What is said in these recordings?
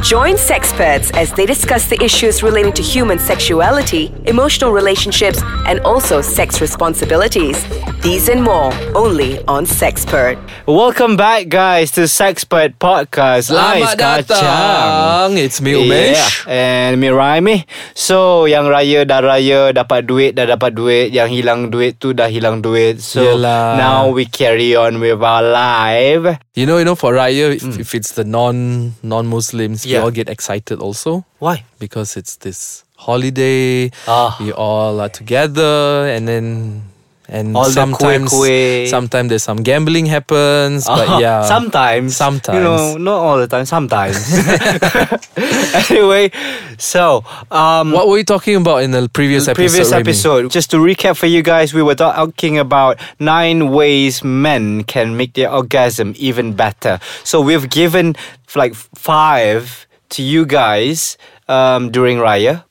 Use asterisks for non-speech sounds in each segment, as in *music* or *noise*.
Join sexperts as they discuss the issues relating to human sexuality, emotional relationships, and also sex responsibilities. These and more only on Sexpert. Welcome back, guys, to Sexpert Podcast. Selamat Ais kacang. datang. It's me, Umesh. Yeah, and me Raimi. So, yang raya dah raya, dapat duit dah dapat duit. Yang hilang duit tu dah hilang duit. So, Yelah. now we carry on with our life. You know, you know, for Raya, if, if it's the non non Muslims, we all get excited also Why? because it's this holiday. Ah. We all are together, and then and All the sometimes kuih-kuih. sometimes there's some gambling happens. But Ah, *laughs* yeah, Sometimes. Sometimes. You know, not all the time. Sometimes. *laughs* *laughs* anyway, so um, What were we talking about in the previous episode? previous Raimi? episode. Just to recap for you guys, we were talking about nine ways men can make their orgasm even better. So we've given like five to you guys um, during Raya.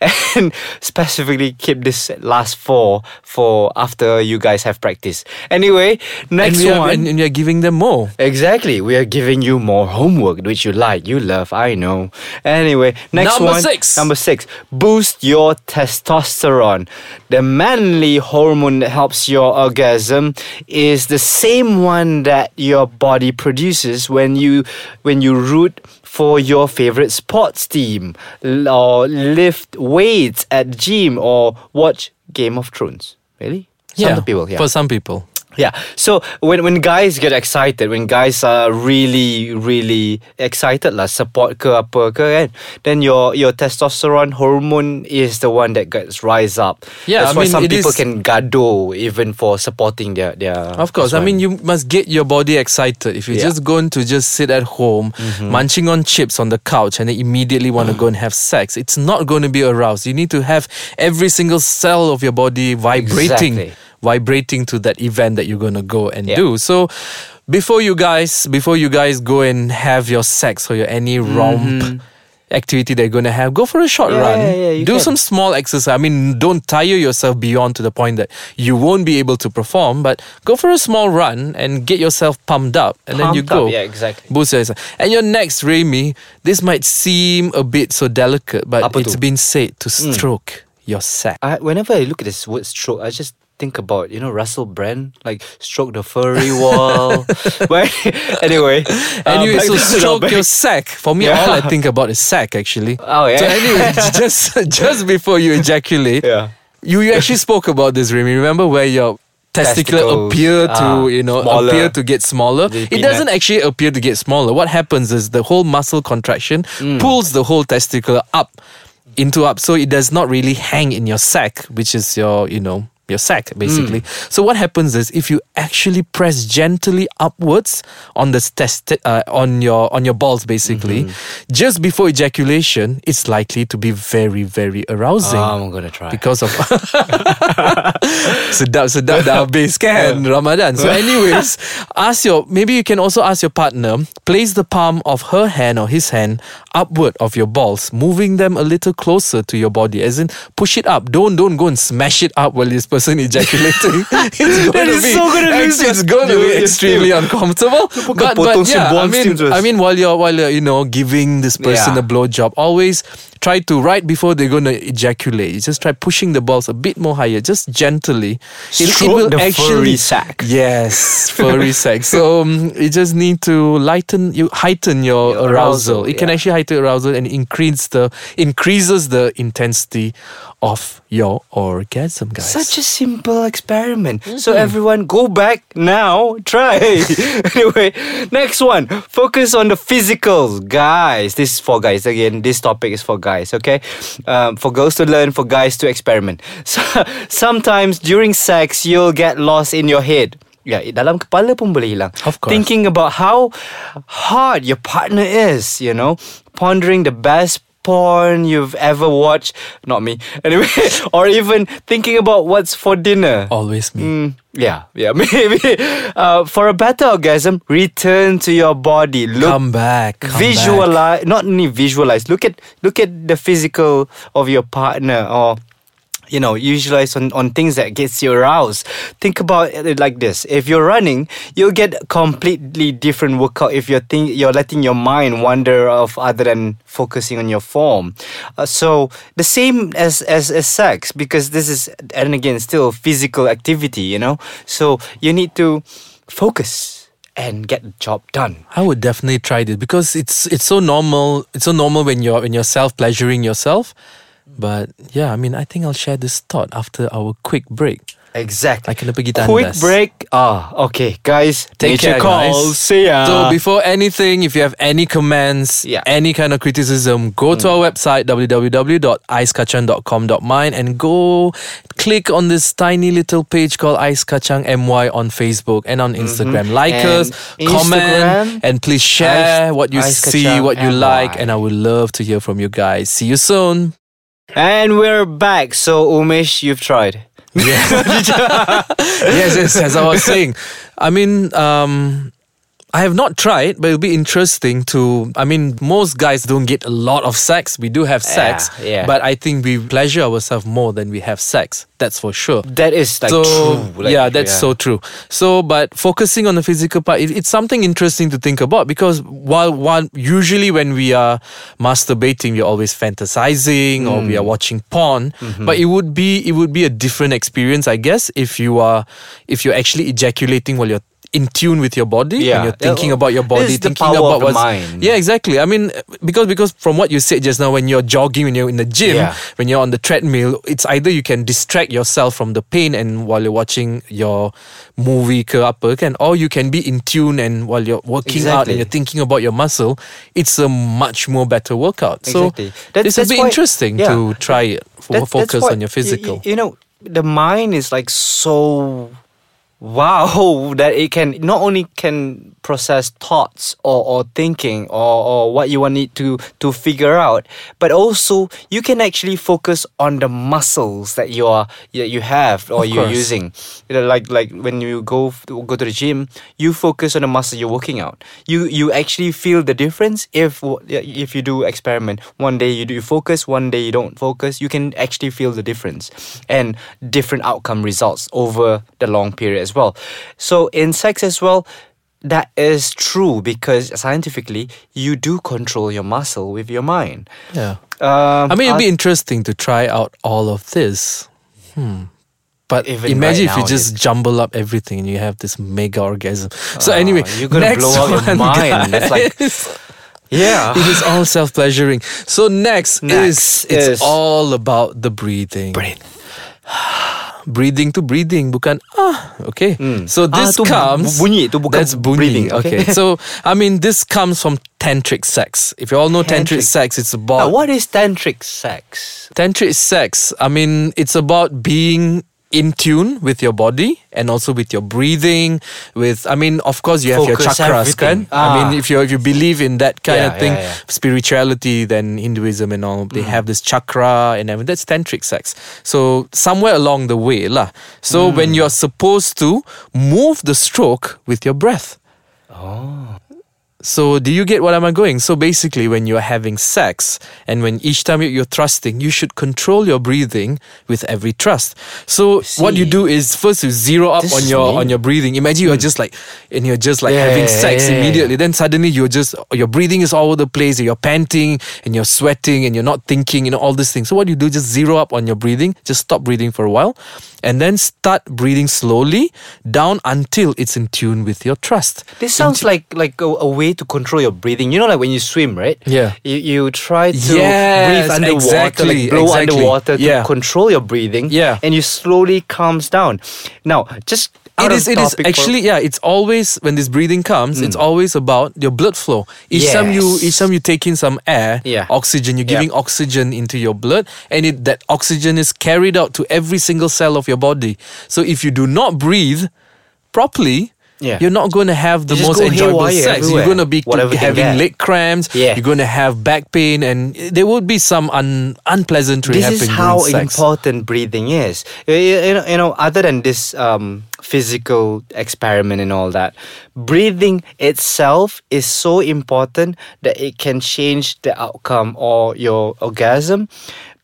*laughs* and specifically keep this last four for after you guys have practice. Anyway, And next we are, one. and, and we are giving them more. Exactly. We are giving you more homework, which you like, you love, I know. Anyway, next Number one. six. Number six. Boost your testosterone. The manly hormone that helps your orgasm is the same one that your body produces when you when you root for your favorite sports team or lift weights at gym or watch Game of Thrones. Really? Some people, yeah. For some people. Yeah. So when when guys get excited, when guys are really really excited lah, support ke apa ke kan, then your your testosterone hormone is the one that gets rise up. Yeah, That's I why mean, some people is- can gado even for supporting their their. Of course, I mean you must get your body excited. If you're Yeah. just going to just sit at home, mm-hmm. munching on chips on the couch, and then immediately want to go and have sex, it's not going to be aroused. You need to have every single cell of your body vibrating, Exactly. Vibrating to that event that you're going to go and Yeah. do. So. Before you guys, before you guys go and have your sex or your any romp activity that you're gonna have, go for a short Mm-hmm. Yeah, run. yeah, yeah, do can. some small exercise. I mean, don't tire yourself beyond to the point that you won't be able to perform, but go for a small run and get yourself pumped up. And then you Pumped up, go. yeah, exactly. Boost yourself. And your next, Raimi, this might seem a bit so delicate, but Apa it's tu? Hmm. been said to stroke your sack. I, whenever I look at this word stroke, I just think about you know Russell Brand like stroke the furry wall. *laughs* but anyway, *laughs* Anyway, back so stroke your sack. For me, *laughs* Yeah. all I think about is sack actually. Oh, yeah? So anyway, just just before you ejaculate, Yeah. you, you actually spoke about this, Raimi. Remember where your testicle appear to ah, you know smaller. appear to get smaller. The It peanut. doesn't actually appear to get smaller. What happens is the whole muscle contraction Mm. pulls the whole testicle up into up, so it does not really hang in your sac, which is your you know your sack, basically. Mm. So what happens is if you actually press gently upwards on the test uh, on your on your balls basically, Mm-hmm. just before ejaculation, it's likely to be very very arousing. I'm gonna try. Because of *laughs* Sedap-sedap dah habis kan Ramadan So *laughs* anyways Ask your Maybe you can also ask your partner Place the palm of her hand or his hand Upward of your balls Moving them a little closer to your body As in Push it up Don't don't go and smash it up While this person ejaculating *laughs* It's going to be so gonna lose It's your- going to be extremely uncomfortable but, si yeah I mean. I mean while you're While you're you know Giving this person Yeah. a blowjob Always try to right before they're going to ejaculate you just try pushing the balls a bit more higher just gently Stroke the furry sack. yes *laughs* furry sack so um, you just need to lighten you heighten your, Your arousal, arousal, it can actually heighten arousal and increase the increases the intensity of your orgasm guys Such a simple experiment. So everyone go back now, try. *laughs* anyway, next one. Focus on the physicals. Guys, this is for guys. Again, this topic is for guys, okay? Um, for girls to learn, for guys to experiment. *laughs* So, sometimes during sex, you'll get lost in your head. Ya, dalam kepala pun boleh hilang. Of course. Thinking about how hard your partner is, you know, pondering the best porn you've ever watched. Not me. *laughs* Anyway, or even thinking about what's for dinner. always me Mm, yeah, yeah, *laughs* maybe. Uh, for a better orgasm, return to your body. Look, come back come back. visualize. Not only visualize. Look at look at the physical of your partner or you know visualize on, on things that gets you aroused think about it like this if you're running you'll get completely different workout if you're think you're letting your mind wander off other than focusing on your form uh, so the same as, as as sex because this is and again still physical activity you know so you need to focus and get the job done I would definitely try this because it's it's so normal. It's so normal when you're when you're self pleasuring yourself. But yeah, I mean, I think I'll share this thought after our quick break. exactly I kena pergi quick break ah okay guys Take nature care, calls guys. see ya So before anything, if you have any comments, Yeah. any kind of criticism, go to our website www.icekachang.com.my and go click on this tiny little page called Ice Kachang MY on Facebook and on Instagram. Like Mm-hmm. And us, comment, and please share Ice- what you Ice see, what you like, and I would love to hear from you guys. See you soon. And we're back. So Umesh, you've tried. *laughs* *laughs* yes, yes, as I was saying. I mean, um, I have not tried, but it'll be interesting to. I mean, most guys don't get a lot of sex. We do have sex, yeah. but I think we pleasure ourselves more than we have sex. That's for sure. That is like so true. Like, yeah, that's so true. So, but focusing on the physical part, it, it's something interesting to think about because while one usually when we are masturbating, we're always fantasizing or we are Mm. watching porn. Mm-hmm. But it would be it would be a different experience, I guess, if you are if you're actually ejaculating while you're in tune with your body Yeah. and you're thinking about your body, thinking about of the what's mind. yeah, exactly. I mean, because because from what you said just now, when you're jogging, when you're in the gym, Yeah. when you're on the treadmill, it's either you can distract yourself from the pain and while you're watching your movie ke apa kan, or you can be in tune and while you're working out and you're thinking about your muscle, it's a much more better workout. So Exactly. That- this will that's be why- interesting yeah. to try it. For That- focus what- on your physical. You, know, the mind is like so wow *laughs* that it can not only can process thoughts or, or thinking or, or what you want it to to figure out. But also you can actually focus on the muscles that you are that you have or Of you're course. using. You know, like like when you go go to the gym you focus on the muscle you're working out. You you actually feel the difference if if you do experiment. One day you do focus one day you don't focus you can actually feel the difference and different outcome results over the long period as well. So in sex as well that is true because scientifically you do control your muscle with your mind yeah. um, I mean, it'd be interesting to try out all of this. Hmm. But Even imagine right if you just jumble up everything and you have this mega orgasm. So anyway, Ah, you're gonna blow out your *laughs* mind. It's like- yeah it is all self pleasuring. So next, Next is it's all about the breathing. Breathe. Breathing to breathing, bukan ah. Okay. So Ah, this bu- comes. bunyi, tu bukan that's bunyi. breathing, okay? Okay. so I mean, this comes from tantric sex. If you all know tantric, Tantric. sex, it's Now, about what is tantric sex Tantric sex, I mean, it's about being in tune with your body and also with your breathing. With, I mean, of course, you have your Focus chakras, everything. kan? I mean, Ah. if you if you believe in that kind Yeah, of thing, yeah, yeah. spirituality, then Hinduism and all, Mm. they have this chakra and everything. That's tantric sex. So somewhere along the way, lah. So Mm. when you're supposed to move the stroke with your breath. So do you get what am I going? So basically, when you're having sex and when each time you- you're thrusting, you should control your breathing with every thrust. So what you do is first you zero up This on your on your breathing. Imagine you're hmm. just like and you're just like Yeah, having sex yeah, yeah. immediately. Then suddenly you're just your breathing is all over the place. You're panting and you're sweating and you're not thinking. You know all these things. So what you do, just zero up on your breathing. Just stop breathing for a while, and then start breathing slowly down until it's in tune with your thrust. This sounds like like a, a way to control your breathing. You know, like when you swim, right? Yeah. You you try to Yes, breathe underwater, exactly, like blow exactly. underwater to Yeah. control your breathing. Yeah. And you slowly calms down. Now, just out It is. It is actually. Yeah. It's always when this breathing comes. It's hmm. always about your blood flow. Each time you, each time you take in some air, Yeah. oxygen. You're Yeah. giving oxygen into your blood, and it, that oxygen is carried out to every single cell of your body. So if you do not breathe properly. Yeah. You're not going to have the most enjoyable sex. everywhere. You're going to be Whatever you can having leg cramps. Yeah. You're going to have back pain, and there will be some un, unpleasantry this happening is how important breathing is. You know, you know, other than this um, physical experiment and all that, breathing itself is so important that it can change the outcome or your orgasm.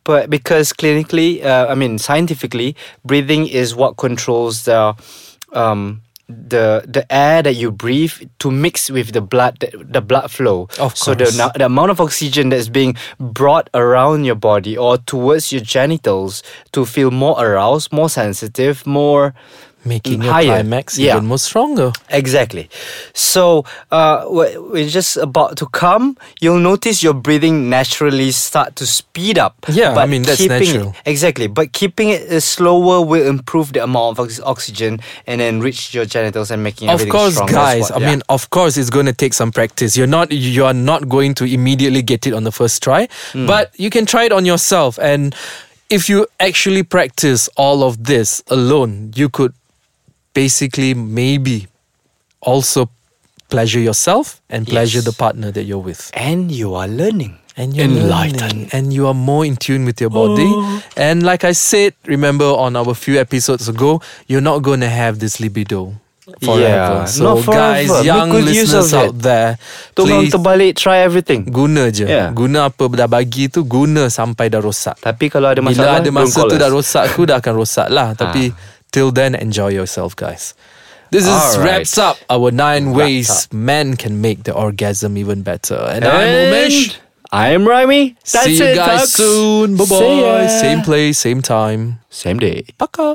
but because clinically, uh, I mean scientifically, breathing is what controls the um, the the air that you breathe to mix with the blood the, the blood flow. Of So the the amount of oxygen that's being brought around your body or towards your genitals to feel more aroused, more sensitive, more Making your higher. climax Yeah. even more stronger. Exactly. So uh, we're just about to come. You'll notice your breathing naturally start to speed up. Yeah, I mean, that's it- natural. exactly, but keeping it uh, slower will improve the amount of ox- oxygen and then reach your genitals and making Of everything course, stronger. Guys. what- I yeah. mean, of course, it's going to take some practice. You're not you are not going to immediately get it on the first try, Hmm. but you can try it on yourself. And if you actually practice all of this alone, you could basically maybe also pleasure yourself and pleasure Yes. the partner that you're with. and you are learning. And you're Enlightened. learning, and you are more in tune with your body. Oh. And like I said, remember on our few episodes ago, you're not going to have this libido Yeah, forever. so not guys, forever. Make young good use listeners of out it. there, Tolong terbalik, try everything. guna je. Yeah. Guna apa dah bagi tu guna sampai dah rosak. Tapi kalau ada Bila masalah, ada don't masa tu dah rosak, aku dah akan rosak lah. Tapi ah. Till then, enjoy yourself, guys. This is Alright. wraps up our nine Wraps ways up. men can make the orgasm even better. And, I'm And Umesh. I'm Raimi. That's See you it, guys soon. Bye bye. Same place, same time. Same day. Paka.